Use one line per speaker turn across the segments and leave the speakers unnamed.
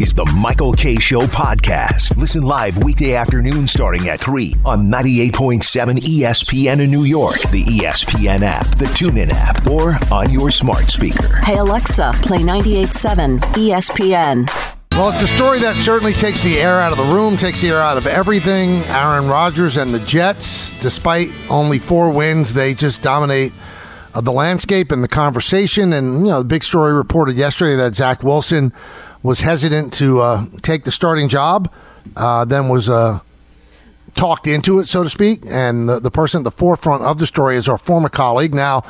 is the Michael Kay Show podcast. Listen live weekday afternoon starting at 3 on 98.7 ESPN in New York, the ESPN app, the TuneIn app, or on your smart speaker.
Hey Alexa, play 98.7 ESPN.
Well, it's a story that certainly takes the air out of the room, takes the air out of everything. Aaron Rodgers and the Jets, despite only four wins, they just dominate uh, the landscape and the conversation. And, you know, the big story reported yesterday that Zach Wilson was hesitant to uh, take the starting job, uh, then was uh, talked into it, so to speak. And the, the, person at the forefront of the story is our former colleague, now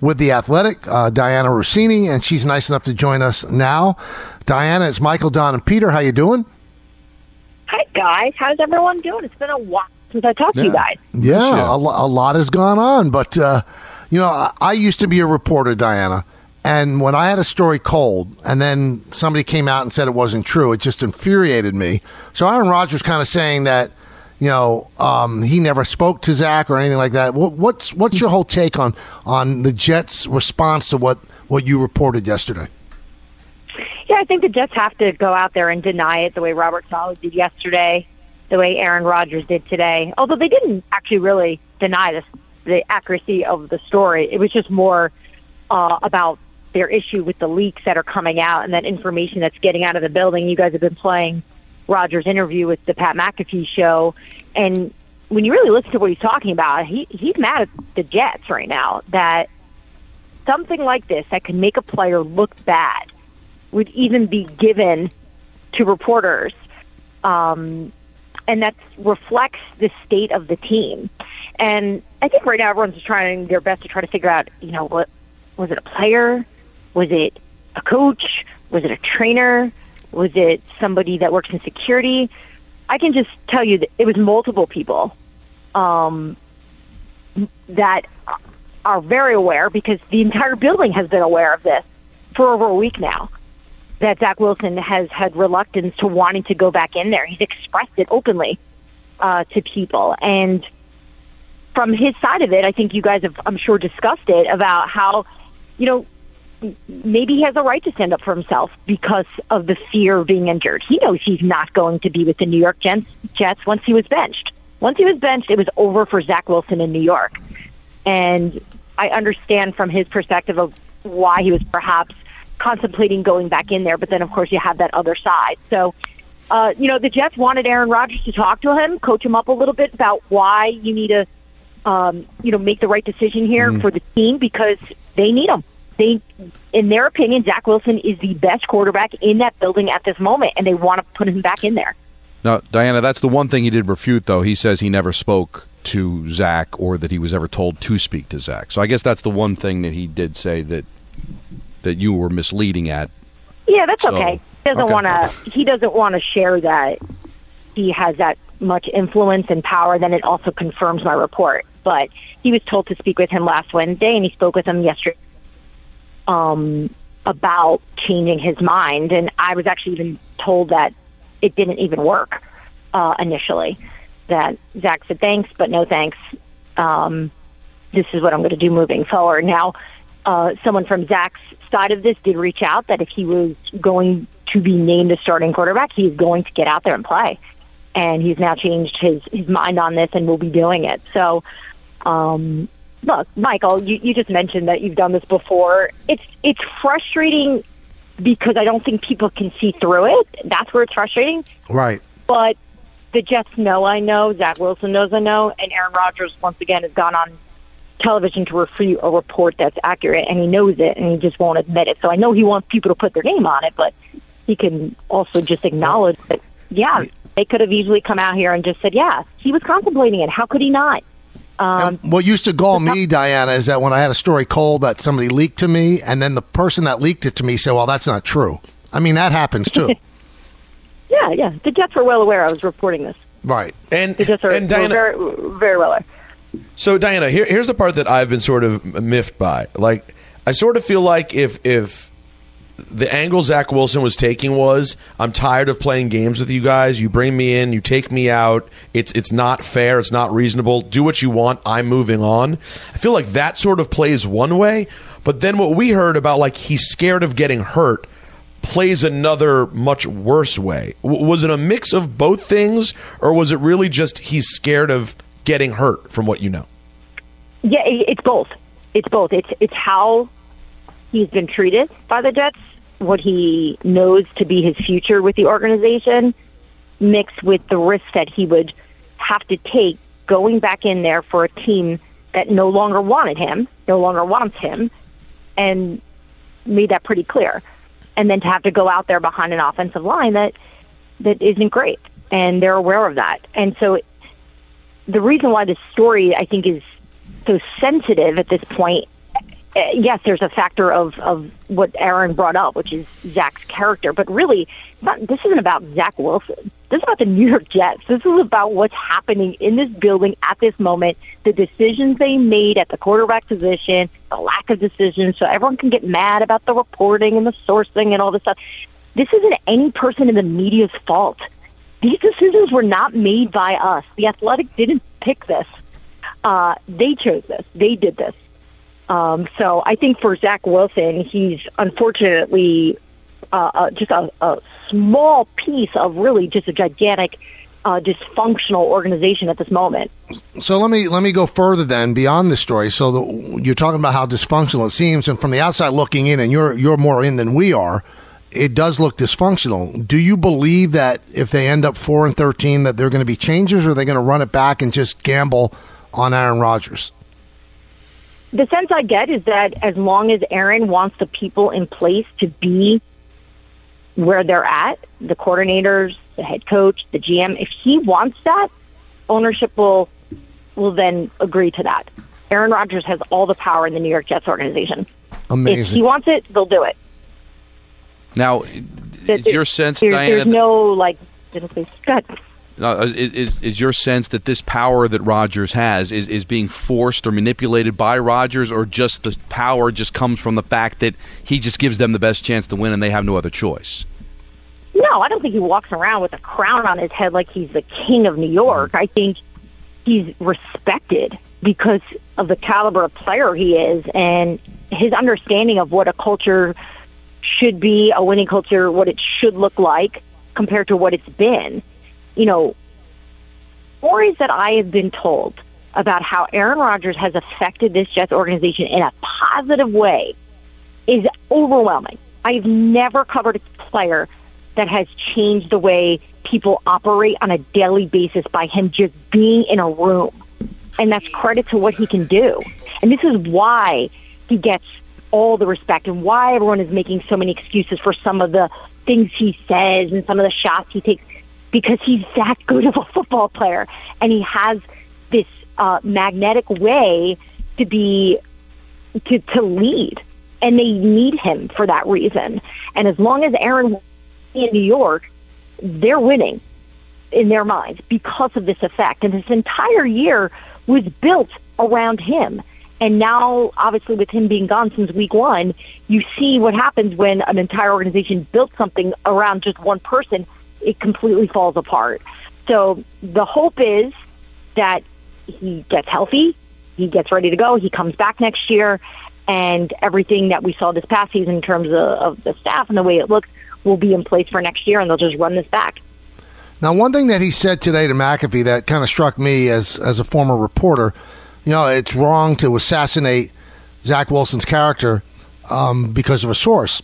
with the Athletic, uh, Dianna Russini, and she's nice enough to join us now. Dianna, it's Michael, Don, and Peter. How you doing?
Hi guys, how's everyone doing? It's been a while since I talked
yeah.
to you guys.
Yeah, a, a, lot has gone on, but uh, you know, I, I used to be a reporter, Dianna and when I had a story cold, and then somebody came out and said it wasn't true, it just infuriated me. So Aaron Rodgers kind of saying that, you know, um, he never spoke to Zach or anything like that. What, what's what's your whole take on on the Jets' response to what what you reported yesterday?
Yeah, I think the Jets have to go out there and deny it the way Robert Saleh did yesterday, the way Aaron Rodgers did today. Although they didn't actually really deny this, the accuracy of the story. It was just more uh, about their issue with the leaks that are coming out and that information that's getting out of the building. You guys have been playing Rodgers' interview with the Pat McAfee show, and when you really listen to what he's talking about, he he's mad at the Jets right now that something like this that can make a player look bad would even be given to reporters, um, and that reflects the state of the team. And I think right now everyone's trying their best to try to figure out, you know, what was it a player? Was it a coach? Was it a trainer? Was it somebody that works in security? I can just tell you that it was multiple people um, that are very aware because the entire building has been aware of this for over a week now. That Zach Wilson has had reluctance to wanting to go back in there. He's expressed it openly uh, to people. And from his side of it, I think you guys have, I'm sure, discussed it about how, you know, maybe he has a right to stand up for himself because of the fear of being injured. He knows he's not going to be with the New York Jets once he was benched. Once he was benched, it was over for Zach Wilson in New York. And I understand from his perspective of why he was perhaps contemplating going back in there, but then of course you have that other side. So, uh, you know, the Jets wanted Aaron Rodgers to talk to him, coach him up a little bit about why you need to, um, you know, make the right decision here mm-hmm. for the team because they need him they, in their opinion, Zach Wilson is the best quarterback in that building at this moment, and they want to put him back in there.
Now, Dianna, that's the one thing he did refute, though. He says he never spoke to Zach or that he was ever told to speak to Zach. So I guess that's the one thing that he did say that that you were misleading at.
Yeah, that's so, okay. He doesn't okay. want to. He doesn't want to share that he has that much influence and power. Then it also confirms my report. But he was told to speak with him last Wednesday, and he spoke with him yesterday um, about changing his mind. And I was actually even told that it didn't even work uh, initially. That Zach said thanks, but no thanks. Um, this is what I'm going to do moving forward. Now, uh, someone from Zach's side of this did reach out that if he was going to be named a starting quarterback, he is going to get out there and play. And he's now changed his, his mind on this and will be doing it. So, um, look, Michael, you, you just mentioned that you've done this before. It's it's frustrating because I don't think people can see through it. That's where it's frustrating.
Right.
But the Jets know I know, Zach Wilson knows I know, and Aaron Rodgers once again has gone on television to refute a report that's accurate, and he knows it, and he just won't admit it. So I know he wants people to put their name on it, but he can also just acknowledge that, yeah, they could have easily come out here and just said, yeah, he was contemplating it. How could he not?
Um, what used to gall me, Dianna, is that when I had a story cold that somebody leaked to me, and then the person that leaked it to me said, "Well, that's not true." I mean, that happens too.
Yeah, yeah. The Jets were well aware I was reporting this.
Right.
And
The Jets are
and Dianna,
very, very well aware.
So Dianna, here, here's the part that I've been sort of miffed by. Like, I sort of feel like if if the angle Zach Wilson was taking was, I'm tired of playing games with you guys. You bring me in, you take me out. It's it's not fair. It's not reasonable. Do what you want. I'm moving on. I feel like that sort of plays one way, but then what we heard about like he's scared of getting hurt plays another much worse way. W- was it a mix of both things, or was it really just he's scared of getting hurt? From what you know.
Yeah, it's both. It's both. It's it's how he's been treated by the Jets, what he knows to be his future with the organization, mixed with the risk that he would have to take going back in there for a team that no longer wanted him, no longer wants him, and made that pretty clear. And then to have to go out there behind an offensive line that that isn't great, and they're aware of that. And so, the reason why this story I think is so sensitive at this point. Uh, Yes, there's a factor of, of what Aaron brought up, which is Zach's character, but really, not, this isn't about Zach Wilson. This is about the New York Jets. This is about what's happening in this building at this moment, the decisions they made at the quarterback position, the lack of decisions, so everyone can get mad about the reporting and the sourcing and all this stuff. This isn't any person in the media's fault. These decisions were not made by us. The Athletic didn't pick this. Uh, they chose this. They did this. Um, so I think for Zach Wilson, he's unfortunately uh, uh, just a, a small piece of really just a gigantic, uh, dysfunctional organization at this moment.
So let me let me go further then beyond this story. So the, you're talking about how dysfunctional it seems, and from the outside looking in, and you're you're more in than we are. It does look dysfunctional. Do you believe that if they end up four and thirteen, that they're going to be changes, or are they going to run it back and just gamble on Aaron Rodgers?
The sense I get is that as long as Aaron wants the people in place to be where they're at, the coordinators, the head coach, the GM, if he wants that, ownership will will then agree to that. Aaron Rodgers has all the power in the New York Jets organization.
Amazing.
If he wants it, they'll do it.
Now, is your sense,
there's,
Dianna?
There's no like. Good.
No, is, is is your sense that this power that Rodgers has is, is being forced or manipulated by Rodgers, or just the power just comes from the fact that he just gives them the best chance to win and they have no other choice?
No, I don't think he walks around with a crown on his head like he's the king of New York. Mm-hmm. I think he's respected because of the caliber of player he is and his understanding of what a culture should be, a winning culture, what it should look like compared to what it's been. You know, stories that I have been told about how Aaron Rodgers has affected this Jets organization in a positive way is overwhelming. I've never covered a player that has changed the way people operate on a daily basis by him just being in a room. And that's credit to what he can do. And this is why he gets all the respect and why everyone is making so many excuses for some of the things he says and some of the shots he takes because he's that good of a football player and he has this uh, magnetic way to be to, to lead and they need him for that reason. And as long as aaron in new york they're winning in their minds because of this effect. And this entire year was built around him. And now obviously with him being gone since week one you see what happens when an entire organization built something around just one person it completely falls apart so the hope is that he gets healthy he gets ready to go he comes back next year and everything that we saw this past season in terms of, of the staff and the way it looks will be in place for next year and they'll just run this back
Now, one thing that he said today to McAfee that kind of struck me as as a former reporter, you know, it's wrong to assassinate Zach Wilson's character um, because of a source.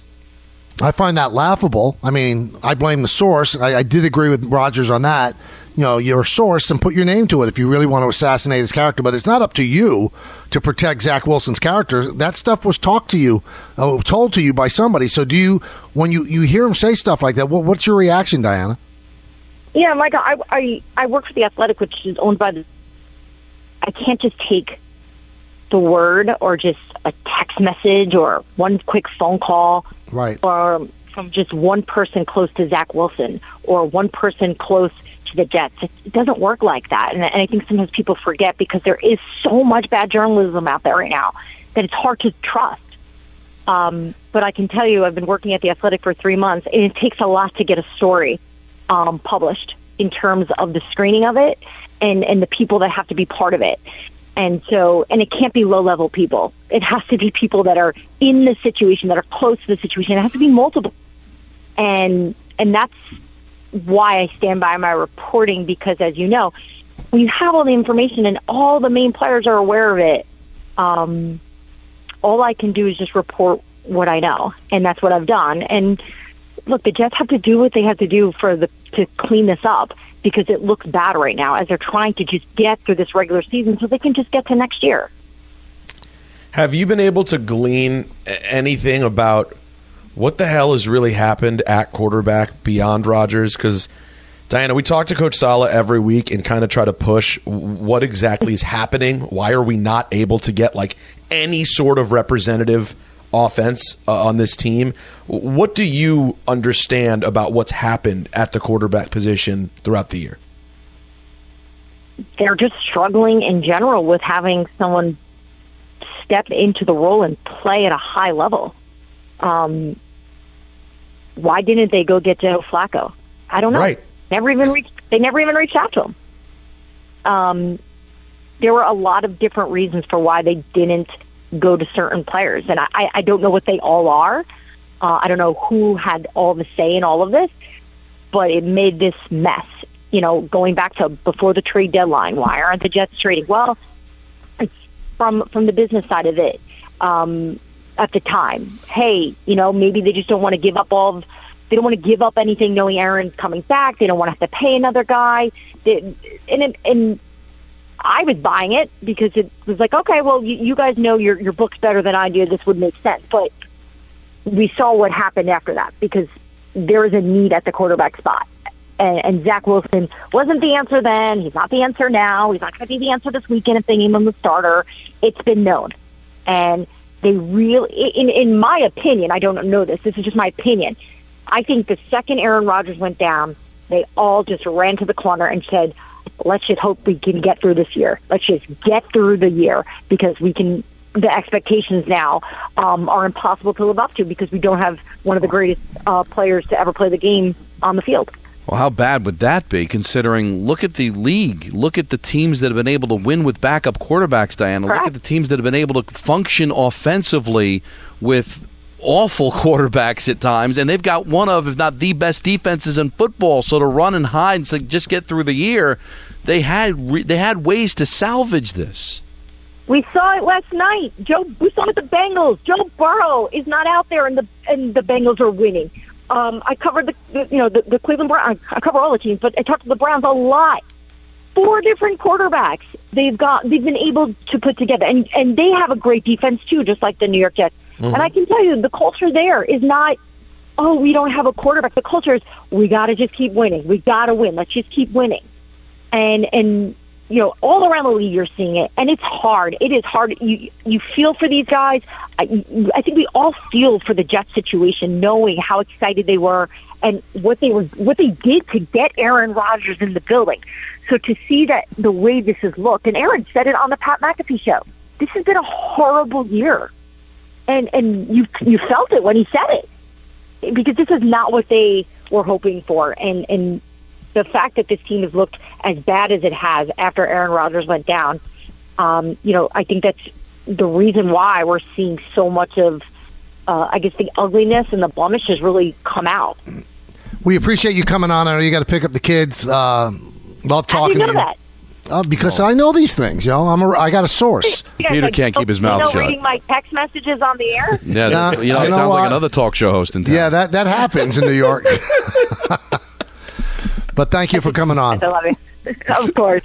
I find that laughable. I mean, I blame the source. I, I did agree with Rodgers on that. You know, your source and put your name to it if you really want to assassinate his character. But it's not up to you to protect Zach Wilson's character. That stuff was talked to you, uh, told to you by somebody. So, do you, when you, you hear him say stuff like that, what, what's your reaction, Dianna?
Yeah, Michael, I, I I work for the Athletic, which is owned by the. I can't just take the word or just a text message or one quick phone call
Right.
or from just one person close to Zach Wilson or one person close to the Jets. It, it doesn't work like that. And, and I think sometimes people forget because there is so much bad journalism out there right now that it's hard to trust. Um, but I can tell you, I've been working at The Athletic for three months, and it takes a lot to get a story um, published in terms of the screening of it and, and the people that have to be part of it. And so, and it can't be low level people. It has to be people that are in the situation, that are close to the situation. It has to be multiple. And, and that's why I stand by my reporting because, as you know, when you have all the information and all the main players are aware of it, um, all I can do is just report what I know, and that's what I've done. And look, the Jets have to do what they have to do for the to clean this up because it looks bad right now as they're trying to just get through this regular season so they can just get to next year.
Have you been able to glean anything about what the hell has really happened at quarterback beyond Rodgers? Because Dianna, we talk to Coach Saleh every week and kind of try to push what exactly is happening. Why are we not able to get like any sort of representative offense uh, on this team? What do you understand about what's happened at the quarterback position throughout the year?
They're just struggling in general with having someone step into the role and play at a high level. Um, why didn't they go get Joe Flacco? I don't know.
Right.
Never even reached. They never even reached out to him. Um, there were a lot of different reasons for why they didn't go to certain players, and I, I don't know what they all are. Uh, I don't know who had all the say in all of this, but it made this mess. You know, going back to before the trade deadline, why aren't the Jets trading? Well, it's from from the business side of it. Um, at the time, hey, you know, maybe they just don't want to give up all of they don't want to give up anything knowing Aaron's coming back. They don't want to have to pay another guy. They, and and I was buying it because it was like, okay, well, you, you guys know your your book's better than I do. This would make sense. But we saw what happened after that because there is a need at the quarterback spot. And, and Zach Wilson wasn't the answer then. He's not the answer now. He's not going to be the answer this weekend if they name him the starter. It's been known. And they really, in, in my opinion, I don't know this. This is just my opinion. I think the second Aaron Rodgers went down, they all just ran to the corner and said, let's just hope we can get through this year. Let's just get through the year because we can. The expectations now um, are impossible to live up to because we don't have one of the greatest uh, players to ever play the game on the field.
Well, how bad would that be? Considering, look at the league, look at the teams that have been able to win with backup quarterbacks. Dianna,
Correct.
look at the teams that have been able to function offensively with awful quarterbacks at times, and they've got one of, if not the best defenses in football. So to run and hide and just get through the year, they had re- they had ways to salvage this.
We saw it last night. Joe, we saw it with the Bengals. Joe Burrow is not out there, and the and the Bengals are winning. Um, I covered the, the you know the, the Cleveland Browns. I cover all the teams, but I talked to the Browns a lot. Four different quarterbacks they've got. They've been able to put together, and and they have a great defense too, just like the New York Jets. And I can tell you, the culture there is not. Oh, we don't have a quarterback. The culture is we got to just keep winning. We got to win. Let's just keep winning. And and you know, all around the league, you're seeing it, and it's hard. It is hard. You you feel for these guys. I, I think we all feel for the Jets situation, knowing how excited they were and what they were, what they did to get Aaron Rodgers in the building. So to see that the way this has looked, and Aaron said it on the Pat McAfee show, this has been a horrible year, and and you you felt it when he said it, because this is not what they were hoping for, and and the fact that this team has looked as bad as it has after Aaron Rodgers went down, um, you know, I think that's the reason why we're seeing so much of, uh, I guess, the ugliness and the blemishes really come out.
We appreciate you coming on. I know you got to pick up the kids. Uh, love talking to you.
that?
Uh, because I know these things, yo. I'm a, I got a source.
You
Peter
like,
can't keep his
you
mouth
know,
shut.
reading my text messages on the air.
Yeah,
Yeah,
you know, it sounds
what?
like another talk show host in town.
Yeah, that that happens in New York. but thank you for coming on
I love it. of course.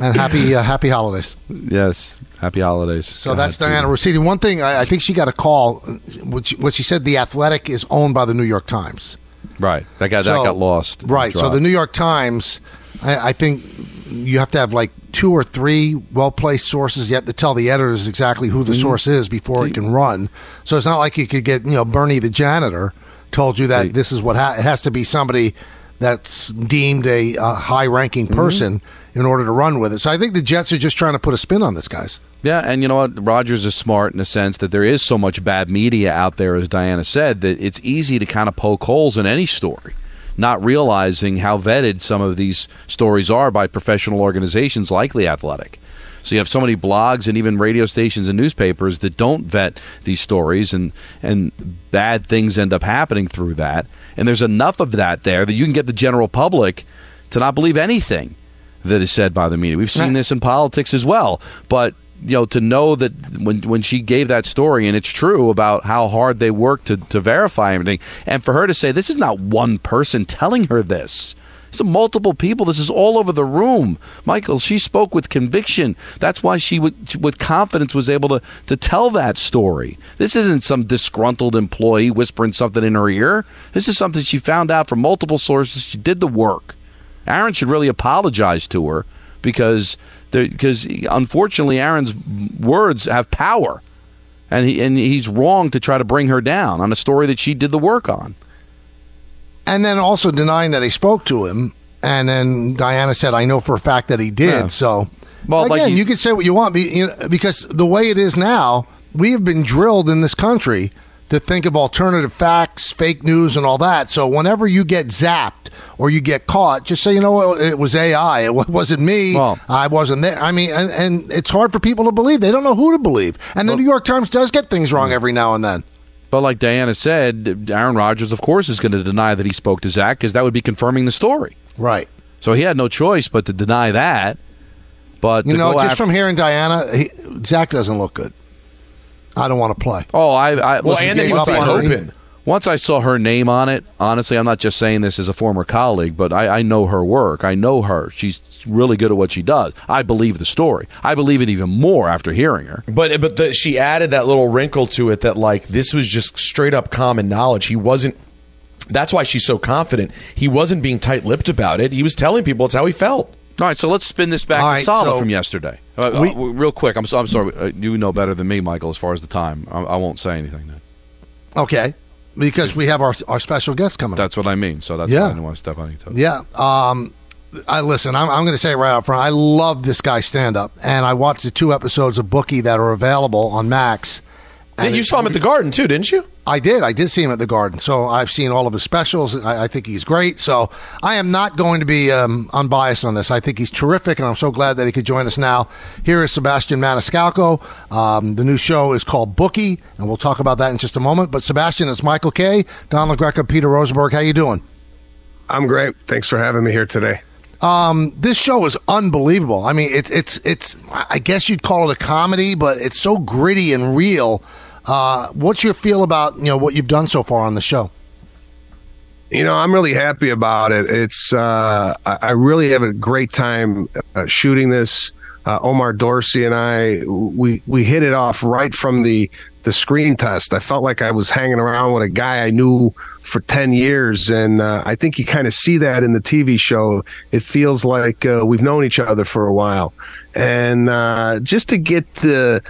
and happy uh, happy holidays.
yes. Happy holidays.
So that's Dianna Russini. One thing I, I think she got a call. What she, what she said, the Athletic is owned by the New York Times.
Right. That got
So-
that got lost.
Right. So the New York Times, I, I think you have to have like two or three well placed sources yet to tell the editors exactly who the
Mm-hmm.
source is before it can run. So it's not like you could get you know Bernie the janitor told you that this is what ha- it has to be somebody that's deemed a uh, high-ranking person in order to run with it. So I think the Jets are just trying to put a spin on this, guys.
Yeah, and you know what? Rodgers is smart in the sense that there is so much bad media out there, as Dianna said, that it's easy to kind of poke holes in any story, not realizing how vetted some of these stories are by professional organizations like The Athletic. So you have so many blogs and even radio stations and newspapers that don't vet these stories, and and bad things end up happening through that. And there's enough of that there that you can get the general public to not believe anything that is said by the media. We've seen this in politics as well, but you know to know that when when she gave that story and it's true about how hard they worked to to verify everything, and for her to say this is not one person telling her this. It's multiple people. This is all over the room. Michael, she spoke with conviction. That's why she, would, with confidence, was able to, to tell that story. This isn't some disgruntled employee whispering something in her ear. This is something she found out from multiple sources. She did the work. Aaron should really apologize to her because because unfortunately Aaron's words have power, and he and he's wrong to try to bring her down on a story that she did the work on.
and then also denying that he spoke to him. And then Dianna said, "I know for a fact that he did."
Yeah.
So,
Well,
again,
like you-
you, can say what you want, be- you know, because the way it is now, we have been drilled in this country to think of alternative facts, fake news, and all that. So, whenever you get zapped or you get caught, just say, "You know what? It was AI. It wasn't me.
Well-
I wasn't there." I mean, and, and it's hard for people to believe. They don't know who to believe. And the New York Times does get things wrong mm. every now and then.
But like Dianna said, Aaron Rodgers, of course, is going to deny that he spoke to Zach because that would be confirming the story.
Right.
So he had no choice but to deny that. But
You know, just
after-
from hearing Dianna, he, Zach doesn't look good. I don't want to play.
oh, I, I
Well,
listen,
and then he
once
was
I-
being open.
Once I saw her name on it, honestly, I'm not just saying this as a former colleague, but I, I know her work. I know her. She's really good at what she does. I believe the story. I believe it even more after hearing her.
But but the, she added that little wrinkle to it that like this was just straight up common knowledge. He wasn't. That's why she's so confident. He wasn't being tight lipped about it. He was telling people it's how he felt.
All right, so let's spin this back
All
to
right,
Saleh
so
from yesterday. Uh,
we-
uh, real quick, I'm, so, I'm sorry. Uh, you know better than me, Michael, as far as the time. I, I won't say anything then.
Okay. Because we have our, our special guest coming. up.
That's what I mean. So that's
Yeah.
why I didn't want to step on any toes.
Yeah. Um, I listen. I'm, I'm going to say it right up front. I love this guy's stand up, and I watched the two episodes of Bookie that are available on Max. And
you saw him at the Garden too, didn't you?
I did. I did see him at the Garden. So I've seen all of his specials. I, I think he's great. So I am not going to be um, unbiased on this. I think he's terrific, and I'm so glad that he could join us now. Here is Sebastian Maniscalco. Um, the new show is called Bookie, and we'll talk about that in just a moment. But Sebastian, it's Michael Kay, Don LaGreca, Peter Rosenberg. How you doing?
I'm great. Thanks for having me here today.
Um, this show is unbelievable. I mean, it's it's it's. I guess you'd call it a comedy, but it's so gritty and real. Uh, what's your feel about you know what you've done so far on the show?
You know, I'm really happy about it. It's uh, I, really have a great time uh, shooting this. Uh, Omar Dorsey and I we we hit it off right from the the screen test. I felt like I was hanging around with a guy I knew for ten years, and uh, I think you kind of see that in the TV show. It feels like uh, we've known each other for a while, and uh, just to get the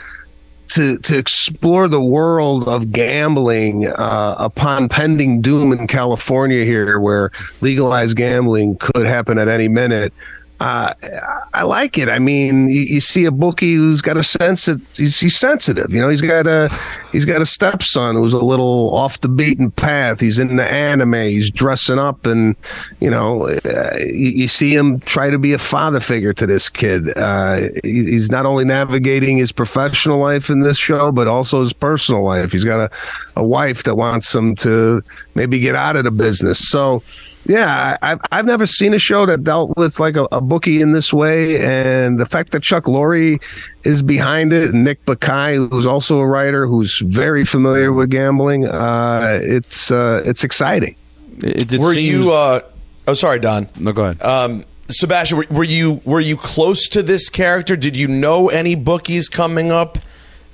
to to explore the world of gambling uh, upon pending doom in California here, where legalized gambling could happen at any minute. Uh, I like it. I mean, you, you see a bookie who's got a sense that he's, he's sensitive. You know, he's got a he's got a stepson who's a little off the beaten path. He's into anime. He's dressing up, and you know, uh, you, you see him try to be a father figure to this kid. Uh, he, he's not only navigating his professional life in this show, but also his personal life. He's got a, a wife that wants him to maybe get out of the business. So yeah, I- I've I've never seen a show that dealt with like a, a bookie in this way, and the fact that Chuck Lorre is behind it, and Nick Bakay, who's also a writer who's very familiar with gambling, uh, it's uh, it's exciting.
It, it
were
seems-
you? Uh, oh, sorry, Don.
no, go ahead.
Um, Sebastian, were, were you were you close to this character? Did you know any bookies coming up?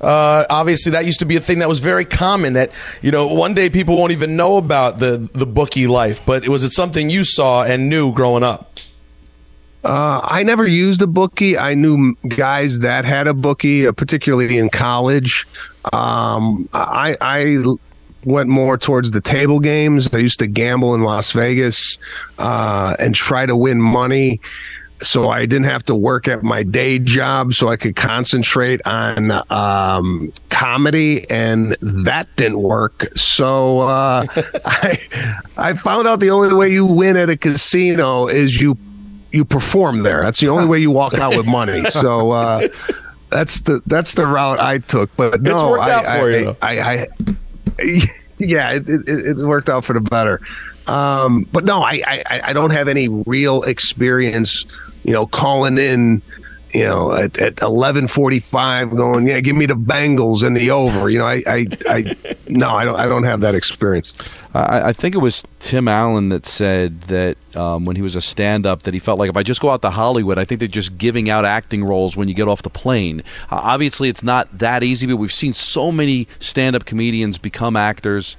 Uh, obviously, that used to be a thing that was very common. That you know, one day people won't even know about the the bookie life. But was it something you saw and knew growing up?
Uh, I never used a bookie. I knew guys that had a bookie, uh, particularly in college. Um, I, I went more towards the table games. I used to gamble in Las Vegas uh, and try to win money so I didn't have to work at my day job, so I could concentrate on um, comedy, and that didn't work. So uh, I I found out the only way you win at a casino is you you perform there. That's the only way you walk out with money. So uh, that's the that's the route I took. But no,
It's worked
I,
out
I,
for you,
I, I, I yeah, it, it, it worked out for the better. Um, but no, I, I I don't have any real experience. You know, calling in. You know, at, at eleven forty five, going, yeah, give me the Bengals and the over. You know, I, I, I, no, I don't, I don't have that experience.
I, I think it was Tim Allen that said that um, when he was a stand-up that he felt like if I just go out to Hollywood, I think they're just giving out acting roles when you get off the plane. Uh, obviously, it's not that easy, but we've seen so many stand-up comedians become actors.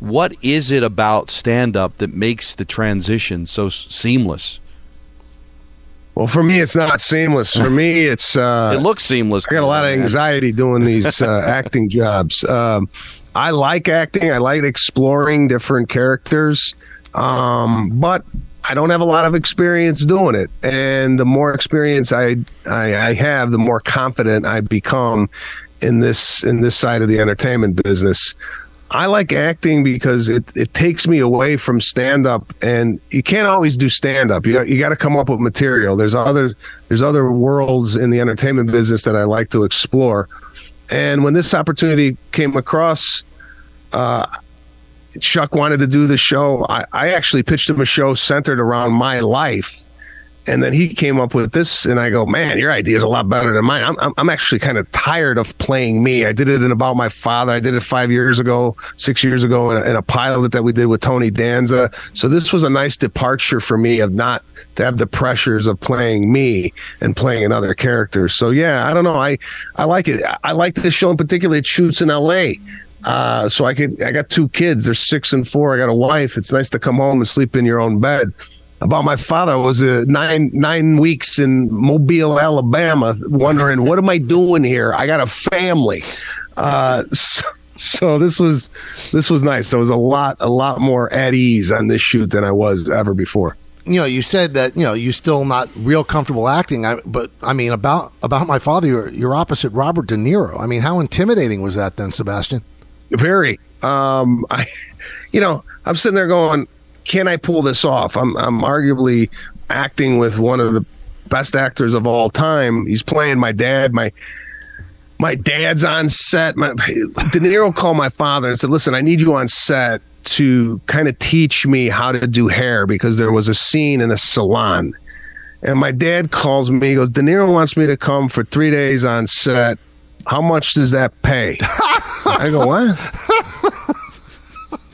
What is it about stand-up that makes the transition so seamless?
Well, for me, it's not seamless. For me, it's uh,
it looks seamless.
I got a lot of anxiety doing these uh, acting jobs. Um, I like acting. I like exploring different characters, um, but I don't have a lot of experience doing it. And the more experience I, I I have, the more confident I become in this in this side of the entertainment business. I like acting because it, it takes me away from stand up and you can't always do stand up. You, you got to come up with material. There's other there's other worlds in the entertainment business that I like to explore. And when this opportunity came across, uh, Chuck wanted to do the show. I, I actually pitched him a show centered around my life. And then he came up with this, and I go, man, your idea is a lot better than mine. I'm, I'm, I'm actually kind of tired of playing me. I did it in About My Father. I did it five years ago, six years ago, in a, in a pilot that we did with Tony Danza. So this was a nice departure for me of not to have the pressures of playing me and playing another character. So yeah, I don't know. I I like it. I like this show in particular. It shoots in L.A. Uh, so I could, I got two kids. They're six and four. I got a wife. It's nice to come home and sleep in your own bed. About my father I was uh, nine nine weeks in Mobile, Alabama, wondering what am I doing here? I got a family. Uh, so, so this was this was nice. I was a lot a lot more at ease on this shoot than I was ever before.
you know, you said that you know you're still not real comfortable acting. I, but I mean, about about my father, you're, you're opposite Robert De Niro. I mean, how intimidating was that then, Sebastian?
Very. Um, I, you know, I'm sitting there going, can I pull this off? I'm, I'm arguably acting with one of the best actors of all time. He's playing my dad. My, my dad's on set. My, De Niro called my father and said, listen, I need you on set to kind of teach me how to do hair because there was a scene in a salon. And my dad calls me, he goes, De Niro wants me to come for three days on set. How much does that pay? I go, what?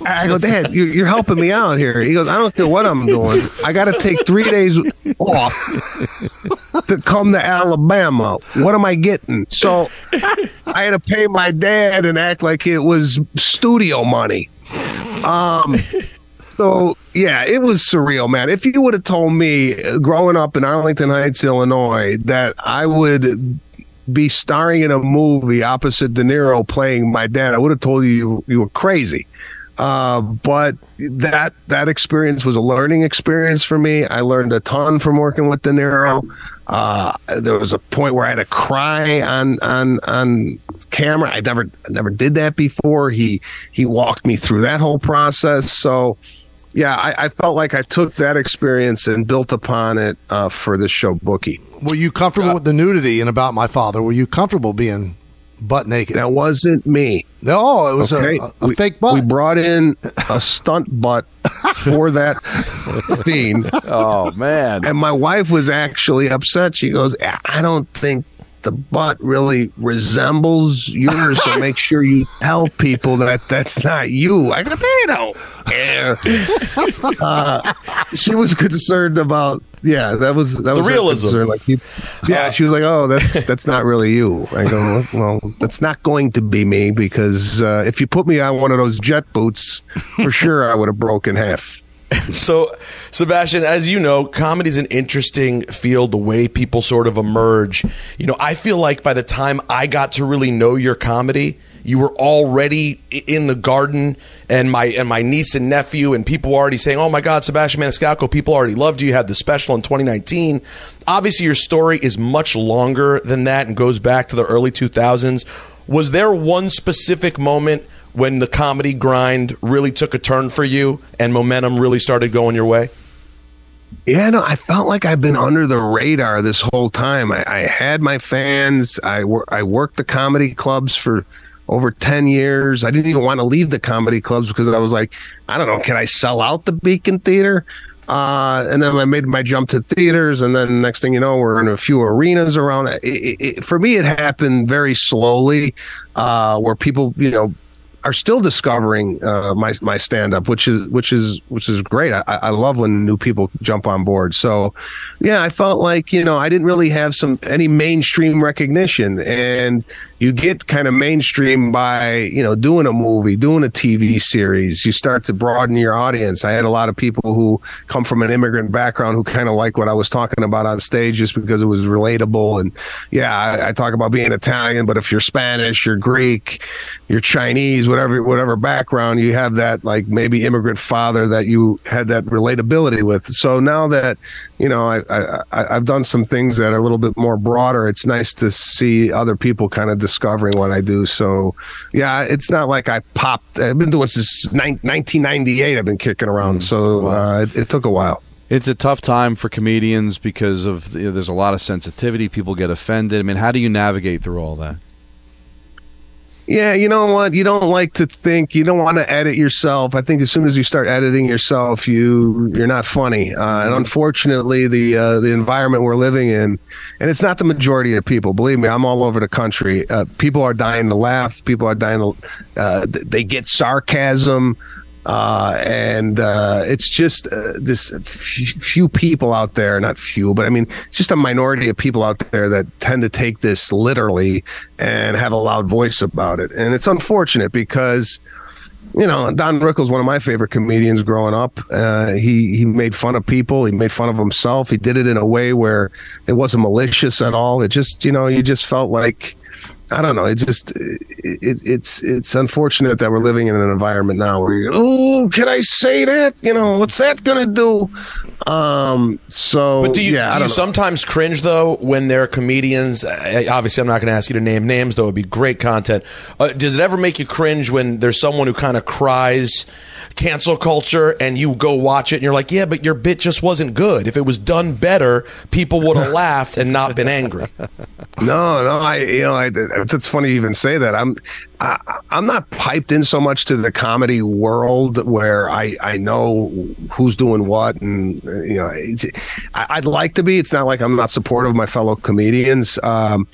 I go, Dad, you're, you're helping me out here. He goes, I don't care what I'm doing. I got to take three days off to come to Alabama. What am I getting? So I had to pay my dad and act like it was studio money. Um, so yeah, it was surreal, man. If you would have told me growing up in Arlington Heights, Illinois, that I would be starring in a movie opposite De Niro playing my dad, I would have told you you, you were crazy. Uh, but that that experience was a learning experience for me. I learned a ton from working with De Niro. Uh, there was a point where I had to cry on on on camera. I never never did that before. He he walked me through that whole process. So yeah, I, I felt like I took that experience and built upon it uh, for this show, Bookie.
Were you comfortable with the nudity in About My Father? Were you comfortable being butt naked?
That wasn't me.
No, it was
Okay,
a, a, a
we,
fake butt.
We brought in a stunt butt for that scene.
Oh man!
And my wife was actually upset. She goes, I don't think the butt really resembles yours, so make sure you tell people that that's not you. I go, they don't care. Uh, she was concerned about, yeah, that was that was her
realism.
concern. Like, you, yeah,
Uh,
she was like, oh, that's that's not really you. I go, well, that's not going to be me because uh, if you put me on one of those jet boots, for sure I would have broken half.
So, Sebastian, as you know, comedy is an interesting field, the way people sort of emerge. You know, I feel like by the time I got to really know your comedy, you were already in the garden, and my and my niece and nephew and people were already saying, "Oh my God, Sebastian Maniscalco!" People already loved you. You had the special in 2019. Obviously, your story is much longer than that and goes back to the early 2000s. Was there one specific moment when the comedy grind really took a turn for you and momentum really started going your way?
Yeah, no, I felt like I've been under the radar this whole time. I, I had my fans. I wor- I worked the comedy clubs for over ten years. I didn't even want to leave the comedy clubs because I was like, I don't know, can I sell out the Beacon Theater? Uh, and then I made my jump to theaters, and then next thing you know, we're in a few arenas around. It, it, it, for me, it happened very slowly, uh, where people, you know, are still discovering uh, my my stand up, which is which is which is great. I, I love when new people jump on board. So, yeah, I felt like you know I didn't really have some any mainstream recognition, and you get kind of mainstream by you know doing a movie, doing a TV series. You start to broaden your audience. I had a lot of people who come from an immigrant background who kind of like what I was talking about on stage just because it was relatable. And yeah, I, I talk about being Italian, but if you're Spanish, you're Greek, you're Chinese, whatever whatever background, you have that like maybe immigrant father that you had that relatability with. So now that you know I, I I've done some things that are a little bit more broader. It's nice to see other people kind of discovering what I do. So yeah, it's not like I popped. I've been doing this since 1998. I've been kicking around. So uh, it, it took a while.
It's a tough time for comedians because of you know, there's a lot of sensitivity. People get offended. I mean, how do you navigate through all that?
Yeah, you know what? You don't like to think. You don't want to edit yourself. I think as soon as you start editing yourself, you you're not funny. Uh, and unfortunately, the uh, the environment we're living in, and it's not the majority of people. Believe me, I'm all over the country. Uh, people are dying to laugh. People are dying to. Uh, they get sarcasm. Uh, and uh, it's just uh, this few people out there, not few, but I mean, it's just a minority of people out there that tend to take this literally and have a loud voice about it. And it's unfortunate because, you know, Don Rickles, one of my favorite comedians growing up. Uh, he he made fun of people. He made fun of himself. He did it in a way where it wasn't malicious at all. It just, you know, you just felt like. I don't know. It just it, it, it's it's unfortunate that we're living in an environment now where you oh can I say that you know what's that gonna do? Um. So
But do you,
yeah,
do you sometimes cringe though when there are comedians? Obviously, I'm not going to ask you to name names, though. It'd be great content. Uh, does it ever make you cringe when there's someone who kind of cries cancel culture and you go watch it and you're like, yeah, but your bit just wasn't good. If it was done better, people would have laughed and not been angry.
No, no, I you know, I, it's funny you even say that. I'm I, I'm not piped in so much to the comedy world where I I know who's doing what, and you know, I, I'd like to be. It's not like I'm not supportive of my fellow comedians. Um,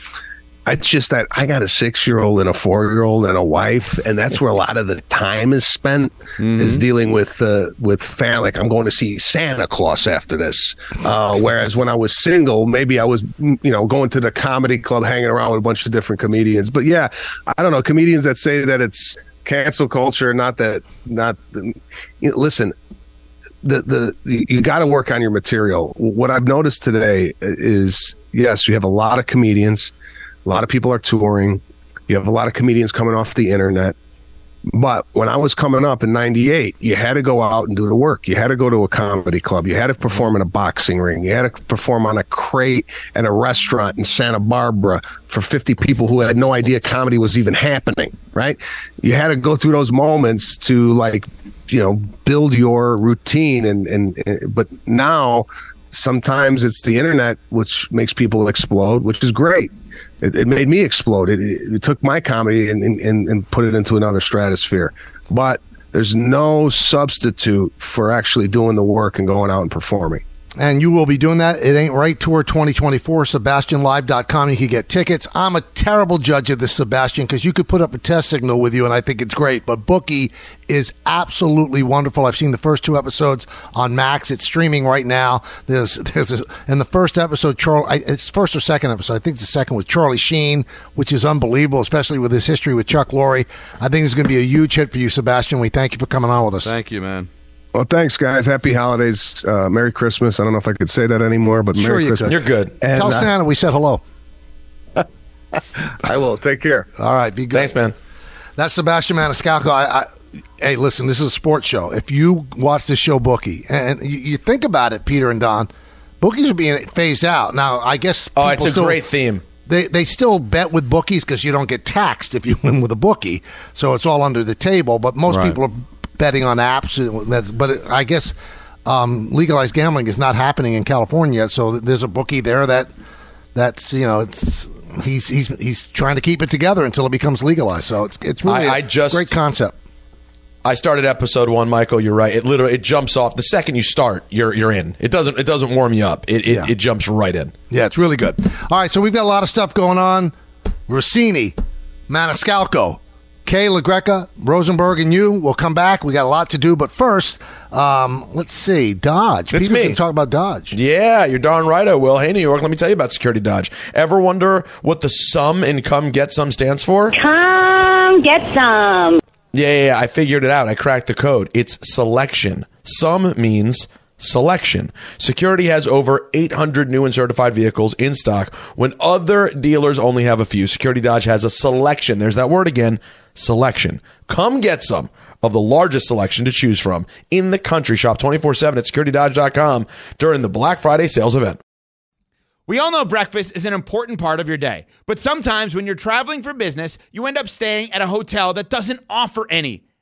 it's just that I got a six year old and a four year old and a wife, and that's where a lot of the time is spent is dealing with uh, with fan. Like I'm going to see Santa Claus after this. Uh, whereas when I was single, maybe I was mm, you know going to the comedy club, hanging around with a bunch of different comedians. But yeah, I don't know comedians that say that it's cancel culture, not that not. You know, listen, the the you got to work on your material. What I've noticed today is yes, you have a lot of comedians, a lot of people are touring, you have a lot of comedians coming off the internet. But when I was coming up in '98, you had to go out and do the work. You had to go to a comedy club. You had to perform in a boxing ring. You had to perform on a crate at a restaurant in Santa Barbara for 50 people who had no idea comedy was even happening. Right? You had to go through those moments to like you know build your routine and and, and but now sometimes it's the internet which makes people explode which is great it, it made me explode. It, it, took my comedy and, and and put it into another stratosphere. But there's no substitute for actually doing the work and going out and performing
and you will be doing that. It ain't right tour 2024, SebastianLive.com. You can get tickets. I'm a terrible judge of this, Sebastian, because you could put up a test signal with you, and I think it's great. But Bookie is absolutely wonderful. I've seen the first two episodes on Max. It's streaming right now. There's, there's, a, in the first episode, Charlie, it's first or second episode. I think it's the second was Charlie Sheen, which is unbelievable, especially with his history with Chuck Lorre. I think it's going to be a huge hit for you, Sebastian. We thank you for coming on with us.
Thank you, man.
Well thanks guys happy holidays uh, merry christmas i don't know if i could say that anymore but
Sure
merry
you
christmas
could.
You're good.
and,
Tell
uh,
Santa we said hello.
i will take care
All right, be good.
Thanks, man.
That's Sebastian Maniscalco. I, I, hey, listen, this is a sports show. If you watch this show, bookie, and you, you think about it, Peter and Don, bookies are being phased out now. I guess.
Oh, it's
people
a
still-
great theme.
They they still bet with bookies because you don't get taxed if you win with a bookie, so it's all under the table. But most
Right.
people are betting on apps. uh, but I guess um, legalized gambling is not happening in California yet. So there's a bookie there that that's you know it's he's he's he's trying to keep it together until it becomes legalized. So it's it's really
I- I just-
great concept.
I started episode one, Michael. You're right. It literally it jumps off the second you start. You're you're in. It doesn't it doesn't warm you up. It it,
Yeah.
it jumps right in.
Yeah, it's really good. All right, so we've got a lot of stuff going on. Russini, Maniscalco, Kay LaGreca, Rosenberg, and you. We'll come back. We got a lot to do, but first, um, let's see. Dodge.
It's
Peter's
me.
gonna talk about Dodge.
Yeah, you're darn right. I will. Hey, New York. Let me tell you about Security Dodge. Ever wonder what the sum and come get some stands for?
Come get some.
Yeah, yeah, yeah, I figured it out. I cracked the code. It's selection. Some means selection. Security has over 800 new and certified vehicles in stock when other dealers only have a few. Security Dodge has a selection. There's that word again selection. Come get some of the largest selection to choose from in the country. Shop 24 7 at securitydodge.com during the Black Friday sales event.
We all know breakfast is an important part of your day, but sometimes when you're traveling for business, you end up staying at a hotel that doesn't offer any.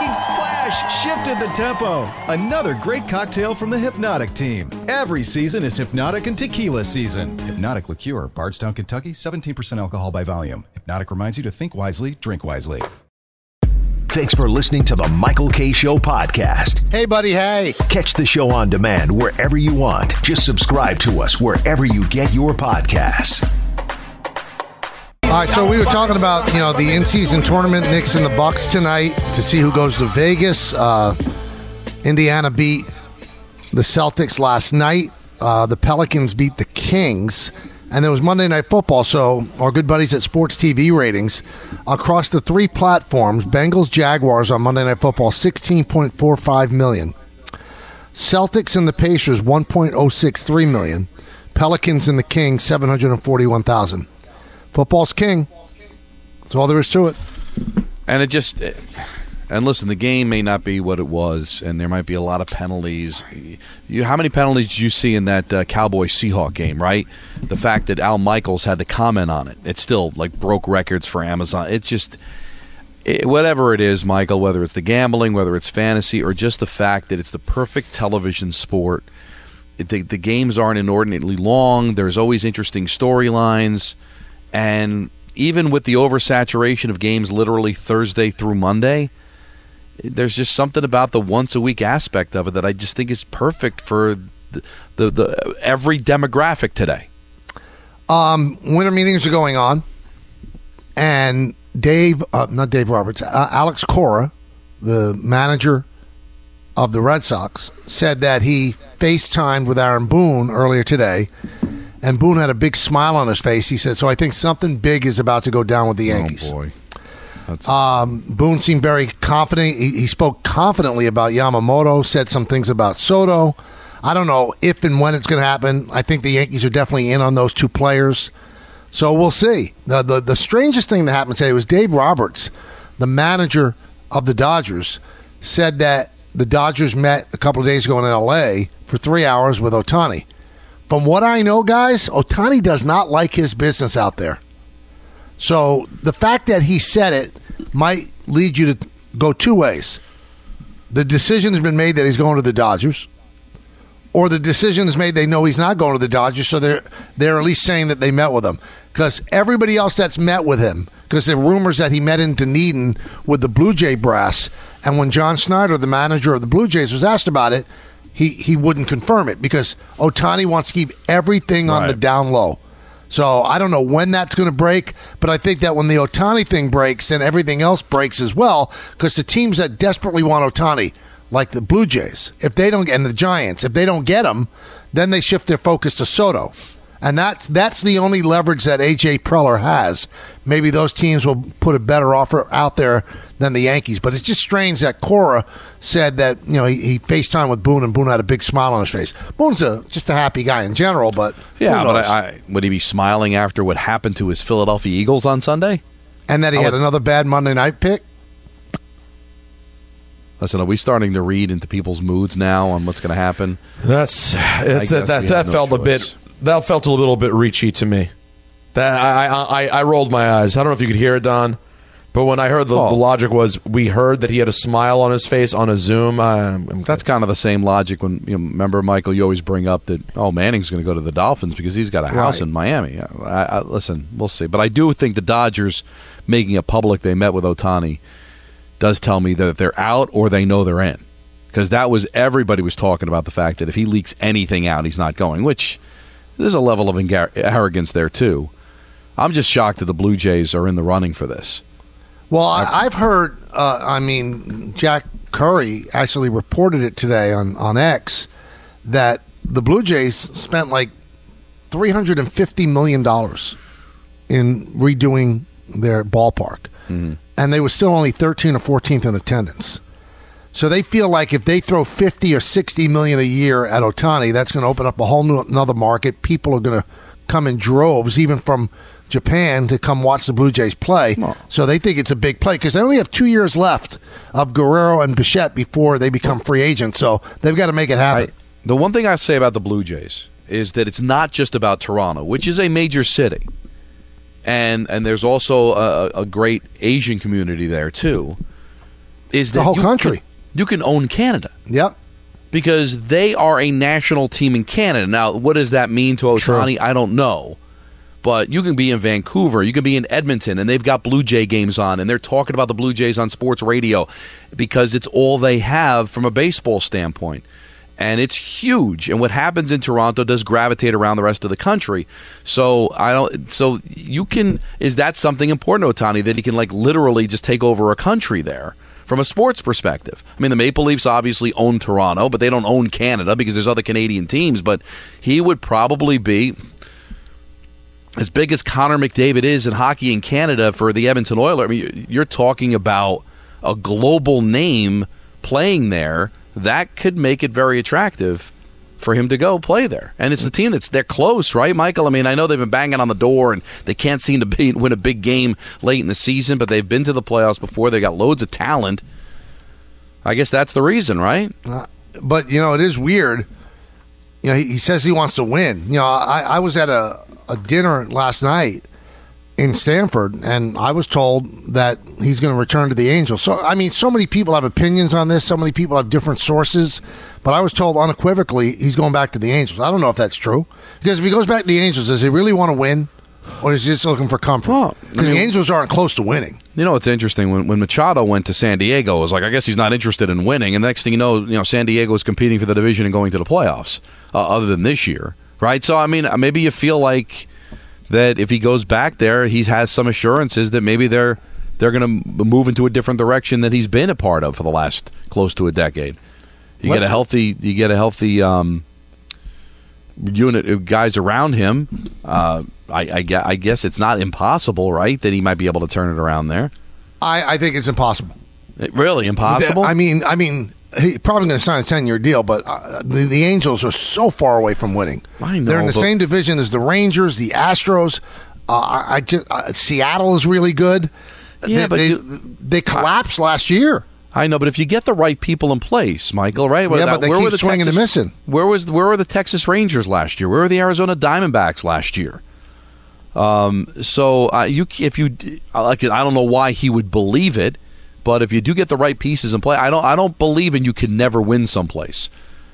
The splash shifted the tempo. Another great cocktail from the Hypnotic team. Every season is Hypnotic and Tequila season.
Hypnotic Liqueur, Bardstown, Kentucky, 17% alcohol by volume. Hypnotic reminds you to think wisely, drink wisely.
Thanks for listening to the Michael Kay Show podcast.
Hey, buddy. Hey.
Catch the show on demand wherever you want. Just subscribe to us wherever you get your podcasts.
All right, so we were talking about you know the in-season tournament, Knicks and the Bucks tonight to see who goes to Vegas. Uh, Indiana beat the Celtics last night. Uh, the Pelicans beat the Kings, and there was Monday Night Football. So our good buddies at Sports TV ratings across the three platforms: Bengals Jaguars on Monday Night Football, sixteen point four five million. Celtics and the Pacers, one point oh six three million. Pelicans and the Kings, seven hundred and forty-one thousand. Football's king. That's all there is to it.
And it just and listen, the game may not be what it was, and there might be a lot of penalties. You, how many penalties did you see in that uh, Cowboy Seahawk game? Right, the fact that Al Michaels had to comment on it, it still like broke records for Amazon. It's just it, whatever it is, Michael. Whether it's the gambling, whether it's fantasy, or just the fact that it's the perfect television sport. It, the, the games aren't inordinately long. There's always interesting storylines. And even with the oversaturation of games literally Thursday through Monday, there's just something about the once a week aspect of it that I just think is perfect for the, the, the every demographic today.
Um, winter meetings are going on, and Dave, uh, not Dave Roberts, uh, Alex Cora, the manager of the Red Sox, said that he FaceTimed with Aaron Boone earlier today, and Boone had a big smile on his face. He said, "So I think something big is about to go down with the Yankees."
Oh boy.
Um, Boone seemed very confident. He, he spoke confidently about Yamamoto, said some things about Soto. I don't know if and when it's going to happen. I think the Yankees are definitely in on those two players. So we'll see. The, the the strangest thing that happened today was Dave Roberts, the manager of the Dodgers, said that the Dodgers met a couple of days ago in L.A. for three hours with Ohtani. From what I know, guys, Ohtani does not like his business out there. So the fact that he said it might lead you to go two ways. The decision has been made that he's going to the Dodgers, or the decision is made they know he's not going to the Dodgers, so they're they're at least saying that they met with him. Because everybody else that's met with him, because there are rumors that he met in Dunedin with the Blue Jay brass, and when John Schneider, the manager of the Blue Jays, was asked about it, he he wouldn't confirm it because Ohtani wants to keep everything on the down low. So I don't know when that's going to break, but I think that when the Ohtani thing breaks, then everything else breaks as well. Because the teams that desperately want Ohtani, like the Blue Jays, if they don't, get and the Giants, if they don't get him, then they shift their focus to Soto, and that's that's the only leverage that AJ Preller has. Maybe those teams will put a better offer out there than the Yankees. But it's just strange that Cora said that you know he, he FaceTime with Boone and Boone had a big smile on his face. Boone's a just a happy guy in general, but
Yeah,
who
but? I, I, would he be smiling after what happened to his Philadelphia Eagles on Sunday?
and that he
I
had
would-
another bad Monday night pick.
Listen, are we starting to read into people's moods now on what's going to happen?
That's
I
it's,
guess
that that
no
felt a bit that felt a little bit reachy to me. That I, I I I rolled my eyes. I don't know if you could hear it, Don, but when I heard the,
Oh.
the logic was we heard that he had a smile on his face on a Zoom. I'm, I'm
That's kind of the same logic when you know, remember Michael. You always bring up that oh Manning's going to go to the Dolphins because he's got a house
Right.
in Miami. I, I, listen, we'll see, but I do think the Dodgers making it public they met with Ohtani does tell me that they're out or they know they're in because that was everybody was talking about the fact that if he leaks anything out, he's not going. Which there's a level of engar- arrogance there too. I'm just shocked that the Blue Jays are in the running for this.
Well, I, I've heard. Uh, I mean, Jack Curry actually reported it today on on X that the Blue Jays spent like three hundred and fifty million dollars in redoing their ballpark, and they were still only thirteen or fourteenth in attendance. So they feel like if they throw fifty or sixty million a year at Ohtani, that's going to open up a whole new another market. People are going to come in droves, even from Japan, to come watch the Blue Jays play. So they think it's a big play because they only have two years left of Guerrero and Bichette before they become free agents. So they've got to make it happen.
The one thing I say about the Blue Jays is that it's not just about Toronto, which is a major city, and and there's also a, a great Asian community there too. Is
The whole country.
can- you can own Canada.
Yep.
Because they are a national team in Canada. Now, what does that mean to Ohtani? I don't know. But you can be in Vancouver, you can be in Edmonton, and they've got Blue Jay games on, and they're talking about the Blue Jays on sports radio because it's all they have from a baseball standpoint. And it's huge. And what happens in Toronto does gravitate around the rest of the country. So I don't. So you can. Is that something important Ohtani that he can like literally just take over a country there? From a sports perspective, I mean, the Maple Leafs obviously own Toronto, but they don't own Canada because there's other Canadian teams. But he would probably be as big as Connor McDavid is in hockey in Canada for the Edmonton Oilers, I mean, you're talking about a global name playing there. That could make it very attractive for him to go play there. And it's the team that's they're close, right, Michael? I mean, I know they've been banging on the door and they can't seem to be, win a big game late in the season, but they've been to the playoffs before. They got loads of talent. I guess that's the reason, right?
Uh, but you know, it is weird. You know, he, he says he wants to win. You know, I, I was at a, a dinner last night in Stamford, and I was told that he's going to return to the Angels. So, I mean, so many people have opinions on this. So many people have different sources, but I was told unequivocally he's going back to the Angels. I don't know if that's true because if he goes back to the Angels, does he really want to win, or is he just looking for comfort? Because the Angels aren't close to winning.
You know, it's interesting when when Machado went to San Diego, it was like I guess he's not interested in winning, and the next thing you know, you know, San Diego is competing for the division and going to the playoffs. Uh, other than this year, right? So I mean, maybe you feel like that if he goes back there, he has some assurances that maybe they're they're going to move into a different direction that he's been a part of for the last close to a decade. You get a healthy, you get a healthy um, unit of guys around him. Uh, I, I, I guess it's not impossible, right, that he might be able to turn it around there.
I, I think it's impossible.
It- really impossible.
I mean, I mean, he's probably going to sign a ten-year deal, but uh, the, the Angels are so far away from winning.
I know,
They're in the same division as the Rangers, the Astros. Uh, I, I just uh, Seattle is really good.
Yeah,
they,
but
they,
you-
they collapsed last year.
I know, but if you get the right people in place, Michael, right?
Yeah, but they
where
keep
were the
swinging and
Texas-
missing.
Where was where were the Texas Rangers last year? Where were the Arizona Diamondbacks last year? Um, so uh, you, if you, I like, I don't know why he would believe it, but if you do get the right pieces in play, I don't, I don't believe in you can never win someplace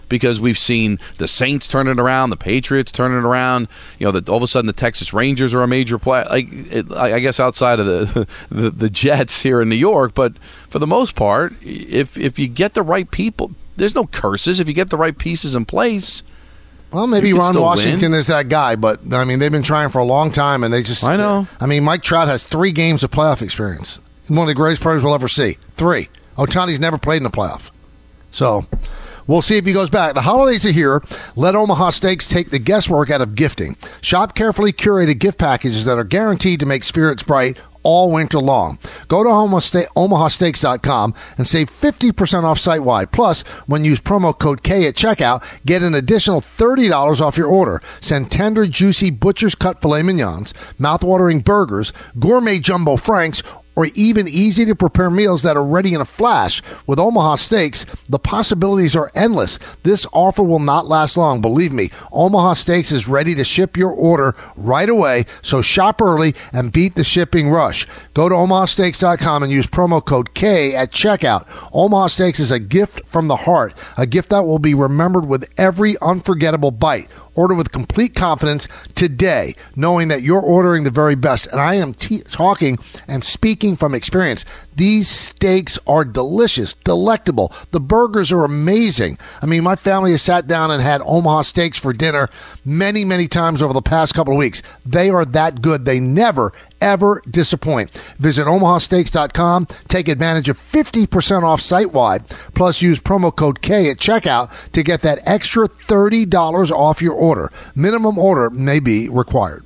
because we've seen the Saints turn it around, the Patriots turn it around. You know, that all of a sudden the Texas Rangers are a major play. Like, it, I I guess outside of the, the the Jets here in New York, but for the most part, if if you get the right people, there's no curses. If you get the right pieces in place.
Well, maybe Ron Washington
win.
is that guy, but I mean, they've been trying for a long time, and they just.
I know.
I mean, Mike Trout has three games of playoff experience. One of the greatest players we'll ever see. Three. Ohtani's never played in the playoff. So we'll see if he goes back. The holidays are here. Let Omaha Steaks take the guesswork out of gifting. Shop carefully curated gift packages that are guaranteed to make spirits bright all winter long. Go to omahasteaks.com and save 50% off site wide. Plus, when you use promo code K at checkout, get an additional $30 off your order. Send tender, juicy butcher's cut filet mignons, mouthwatering burgers, gourmet jumbo franks, or even easy to prepare meals that are ready in a flash. With Omaha Steaks, the possibilities are endless. This offer will not last long, believe me. Omaha Steaks is ready to ship your order right away, so shop early and beat the shipping rush. Go to omahasteaks.com and use promo code K at checkout. Omaha Steaks is a gift from the heart, a gift that will be remembered with every unforgettable bite. Order with complete confidence today, knowing that you're ordering the very best. And I am talking and speaking from experience. These steaks are delicious, delectable. The burgers are amazing. I mean, my family has sat down and had Omaha steaks for dinner many, many times over the past couple of weeks. They are that good. They never, ever disappoint. Visit omahasteaks.com. Take advantage of 50% off site wide. Plus, use promo code K at checkout to get that extra $30 off your order. Minimum order may be required.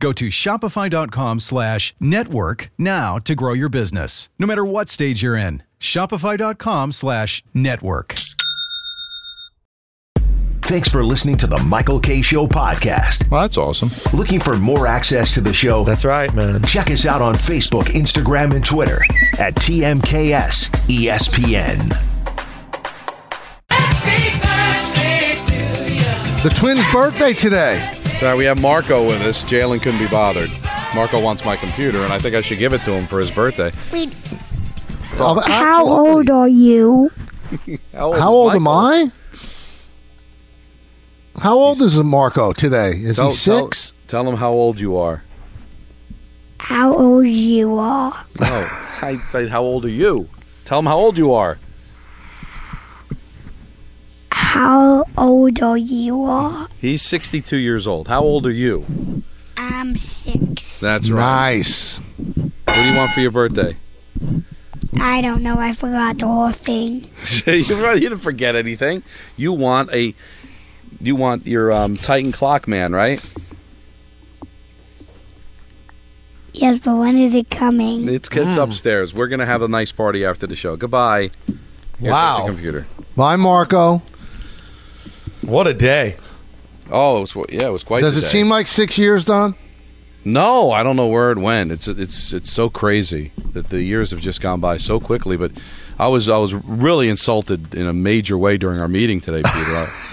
Go to shopify.com slash network now to grow your business, no matter what stage you're in. Shopify.com slash network.
Thanks for listening to the Michael Kay Show podcast.
Well, that's awesome.
Looking for more access to the show?
That's right, man.
Check us out on Facebook, Instagram, and Twitter at TMKS ESPN.
The twins' birthday today.
Sorry, uh, we have Marco with us. Jalen couldn't be bothered. Marco wants my computer, and I think I should give it to him for his birthday.
Wait,
Oh,
how old are you?
How
How old am I? How old is Marco today? Is
Tell-
he six?
Tell, tell him how old you are.
How old you are?
Oh, I said, how old are you? Tell him how old you are.
How old are you are?
He's 62 years old. How old are you?
I'm six.
That's right.
Nice.
What do you want for your birthday?
I don't know. I forgot the whole thing.
you really- you didn't forget anything. You want a, you want your um, Titan clock man, right?
Yes, but when is it coming?
It's it's
Hmm.
upstairs. We're gonna have a nice party after the show. Goodbye. Here,
Wow.
there's computer.
Bye, Marco.
What a day.
Oh, it was, yeah, it was quite.
Does
the
it
day.
seem like six years, Don?
No, I don't know where it went. It's it's it's so crazy that the years have just gone by so quickly. But I was I was really insulted in a major way during our meeting today, Peter. I-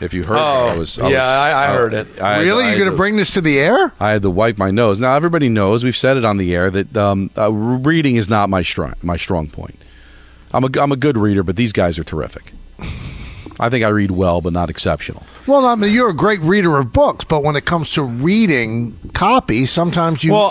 if you heard,
Oh,
me, I was. I
yeah,
was-
I- I heard it.
I
really?
I
You're going to
to-
bring this to the air?
I had to wipe my nose. Now everybody knows we've said it on the air that um, uh, reading is not my strong my strong point. I'm a I'm a good reader, but these guys are terrific. I think I read well, but not exceptional.
Well, I mean, you're a great reader of books, but when it comes to reading copy, sometimes you
Well,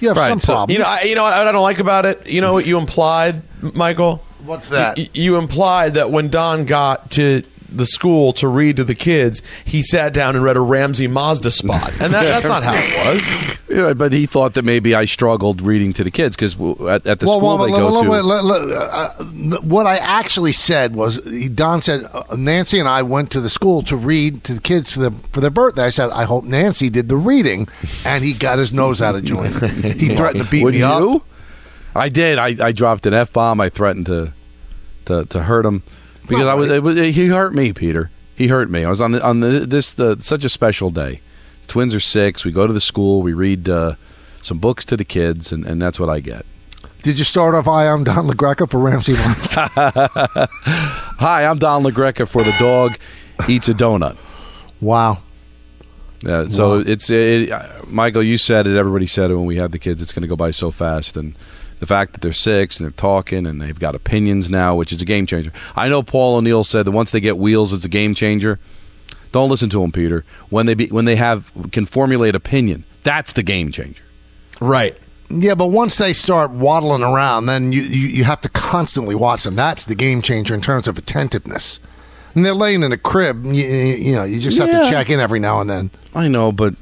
you have some
so,
problems.
You know, I, you know what I don't like about it. You know what you implied, Michael?
What's that?
Y- you implied that when Don got to the school to read to the kids, he sat down and read a Ramsey Mazda spot, and that, that's not how it was.
Yeah, but he thought that maybe I struggled reading to the kids because at, at the
well,
school
well,
they
well,
go
well,
to.
wait, let- let- uh, uh, what I actually said was, Don said uh, Nancy and I went to the school to read to the kids for, the, for their birthday. I said, I hope Nancy did the reading, and he got his nose out of joint. He threatened to beat
Would
me up.
I did. I, I dropped an f bomb. I threatened to, to to hurt him because I was, it was. He hurt me, Peter. He hurt me. I was on the, on the, this the such a special day. Twins are six. We go to the school. We read uh, some books to the kids, and, and that's what I get.
Did you start off? Hi, I'm Don LaGreca for Ramsey.
Hi, I'm Don LaGreca for the dog eats a donut.
wow.
Yeah, so
Wow.
it's it, Michael. You said it. Everybody said it when we had the kids. It's going to go by so fast, and the fact that they're six and they're talking and they've got opinions now, which is a game changer. I know Paul O'Neill said that once they get wheels, it's a game changer. Don't listen to him, Peter. When they be, when they have can formulate opinion, that's the game changer.
Right.
Yeah, but once they start waddling around, then you, you, you have to constantly watch them. That's the game changer in terms of attentiveness. And they're laying in a crib. You, you you know, you just have
Yeah.
to check in every now and then.
I know, but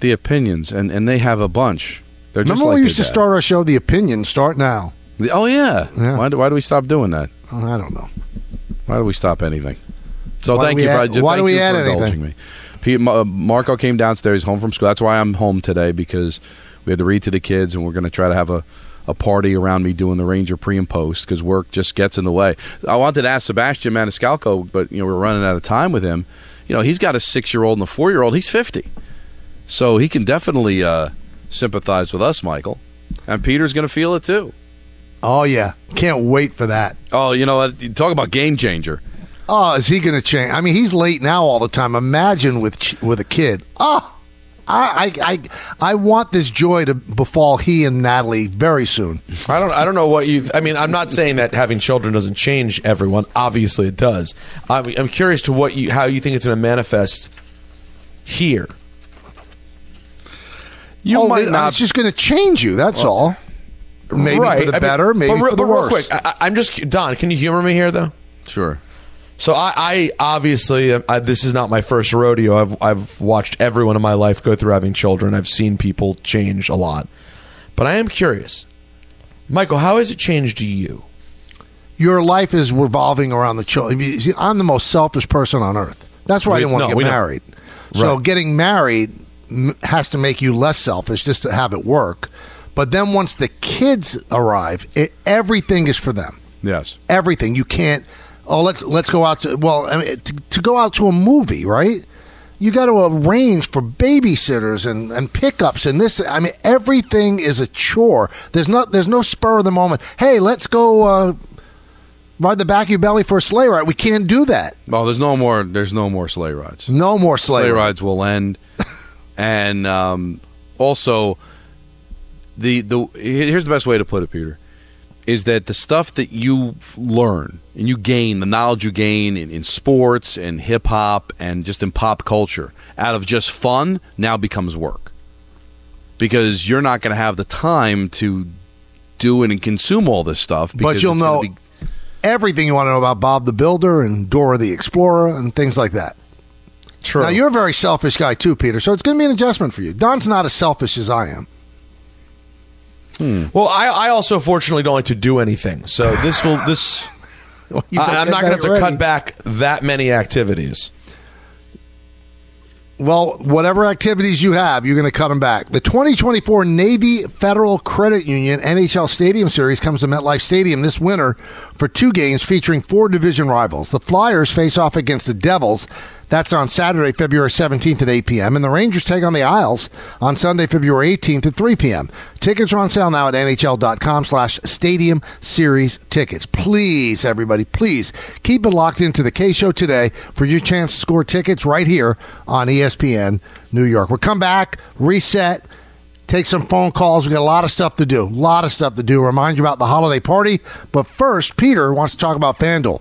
the opinions and and they have a bunch. They're just
Remember
like
we used to
dad.
start our show, The Opinion, start now.
Oh yeah. Why do why do we stop doing that?
Oh, I don't know.
Why do we stop anything? So
Why
thank you
add-
for
why
thank
do we
you
add
for
anything?
indulging me. Uh, Marco came downstairs home from school. That's why I'm home today because we had to read to the kids, and we're going to try to have a, a party around me doing the Ranger pre and post because work just gets in the way. I wanted to ask Sebastian Maniscalco, but you know we're running out of time with him. You know he's got a six year old and a four year old. He's fifty, so he can definitely uh, sympathize with us, Michael. And Peter's going to feel it too.
Oh, yeah. Can't wait for that.
Oh, you know what? Talk about game changer.
Oh, is he going to change? I mean, he's late now all the time. Imagine with with a kid. Oh, I, I, I, I want this joy to befall he and Natalie very soon.
I don't. I don't know what you. I mean, I'm not saying that having children doesn't change everyone. Obviously, it does. I'm, I'm curious to what you, how you think it's going to manifest here.
You
oh,
might not-
It's just going to change you. That's all. Maybe
right.
for the
I mean,
better, maybe
but, re-
for the
but real quick, I, I- I'm just Don. Can you humor me here, though?
Sure.
So I, I obviously uh, I, this is not my first rodeo. I've I've watched everyone in my life go through having children. I've seen people change a lot, but I am curious, Michael. How has it changed you?
Your life is revolving around the children. I'm the most selfish person on earth. That's why I didn't want
no,
to
we
get
know.
married. So
Right.
getting married m- has to make you less selfish just to have it work. But then once the kids arrive, it, everything is for them.
Yes.
Everything. You can't. Oh, let's let's go out to. Well, I mean, to, to go out to a movie, right? You got to arrange for babysitters and, and pickups and this. I mean, everything is a chore. There's not. There's no spur of the moment. Hey, let's go uh, ride the back of your belly for a sleigh ride. We can't do that.
Well, there's no more. There's no more sleigh rides.
No more sleigh,
Sleigh
ride.
rides will end, and um, also the the here's the best way to put it, Peter, is that the stuff that you learn and you gain, the knowledge you gain in, in sports and hip hop and just in pop culture, out of just fun, now becomes work because you're not going to have the time to do it and consume all this stuff.
But you'll know
be-
everything you want to know about Bob the Builder and Dora the Explorer and things like that.
True.
Now you're a very selfish guy too, Peter. So it's going to be an adjustment for you. Don's not as selfish as I am. Hmm.
Well, I, I also fortunately don't like to do anything, so this will this.
you
I, I'm not going to have to
ready.
cut back that many activities.
Well, whatever activities you have, you're going to cut them back. The 2024 Navy Federal Credit Union NHL Stadium Series comes to MetLife Stadium this winter for two games featuring four division rivals. The Flyers face off against the Devils. That's on Saturday, February 17th at 8 p.m. And the Rangers take on the Isles on Sunday, February 18th at 3 p.m. Tickets are on sale now at nhl.com slash stadium series tickets. Please, everybody, please keep it locked into the Kay Show today for your chance to score tickets right here on ESPN New York. We'll come back, reset, take some phone calls. we got a lot of stuff to do. A lot of stuff to do. Remind you about the holiday party. But first, Peter wants to talk about FanDuel.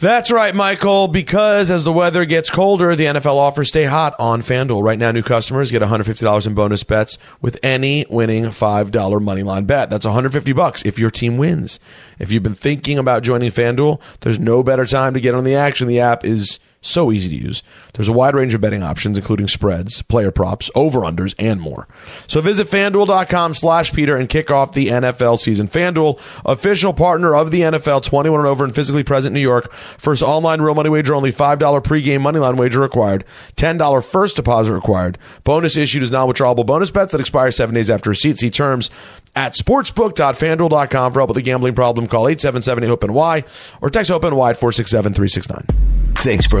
That's right, Michael. Because as the weather gets colder, the NFL offers stay hot on FanDuel. Right now, new customers get $150 in bonus bets with any winning $5 moneyline bet. That's 150 bucks if your team wins. If you've been thinking about joining FanDuel, there's no better time to get on the action. The app is so easy to use. There's a wide range of betting options, including spreads, player props, over-unders, and more. So visit FanDuel.com slash Peter and kick off the NFL season. FanDuel, official partner of the NFL, 21 and over and physically present in New York. First online real money wager, only $5 pregame moneyline wager required. $10 first deposit required. Bonus issued is non-withdrawable bonus bets that expire seven days after receipt. See terms at sportsbook.fanduel.com for help with a gambling problem. Call 877-HOPE-NY or text HOPE-NY at 467-369.
Thanks for